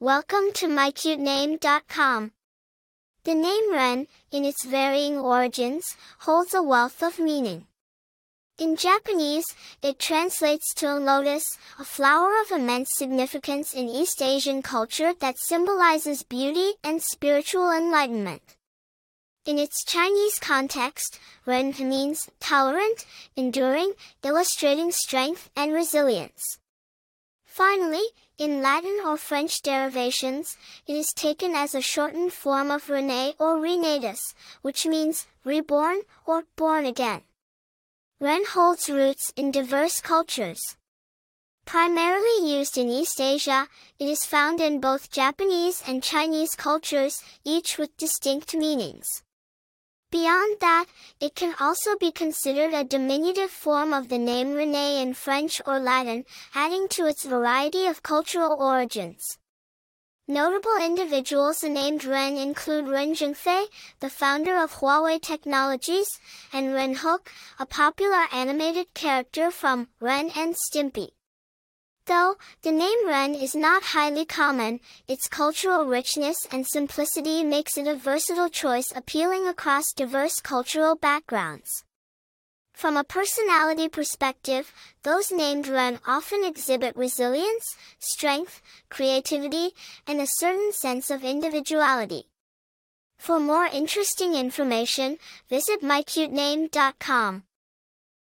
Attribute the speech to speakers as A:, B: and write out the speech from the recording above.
A: Welcome to mycutename.com. The name Ren, in its varying origins, holds a wealth of meaning. In Japanese, it translates to a lotus, a flower of immense significance in East Asian culture that symbolizes beauty and spiritual enlightenment. In its Chinese context, Ren means tolerant, enduring, illustrating strength and resilience. Finally, in Latin or French derivations, it is taken as a shortened form of Rene or Renatus, which means reborn or born again. Ren holds roots in diverse cultures. Primarily used in East Asia, it is found in both Japanese and Chinese cultures, each with distinct meanings. Beyond that, it can also be considered a diminutive form of the name René in French or Latin, adding to its variety of cultural origins. Notable individuals named Ren include Ren Zhengfei, the founder of Huawei Technologies, and Ren Hoek, a popular animated character from Ren and Stimpy. Though, the name Ren is not highly common, its cultural richness and simplicity makes it a versatile choice appealing across diverse cultural backgrounds. From a personality perspective, those named Ren often exhibit resilience, strength, creativity, and a certain sense of individuality. For more interesting information, visit mycutename.com.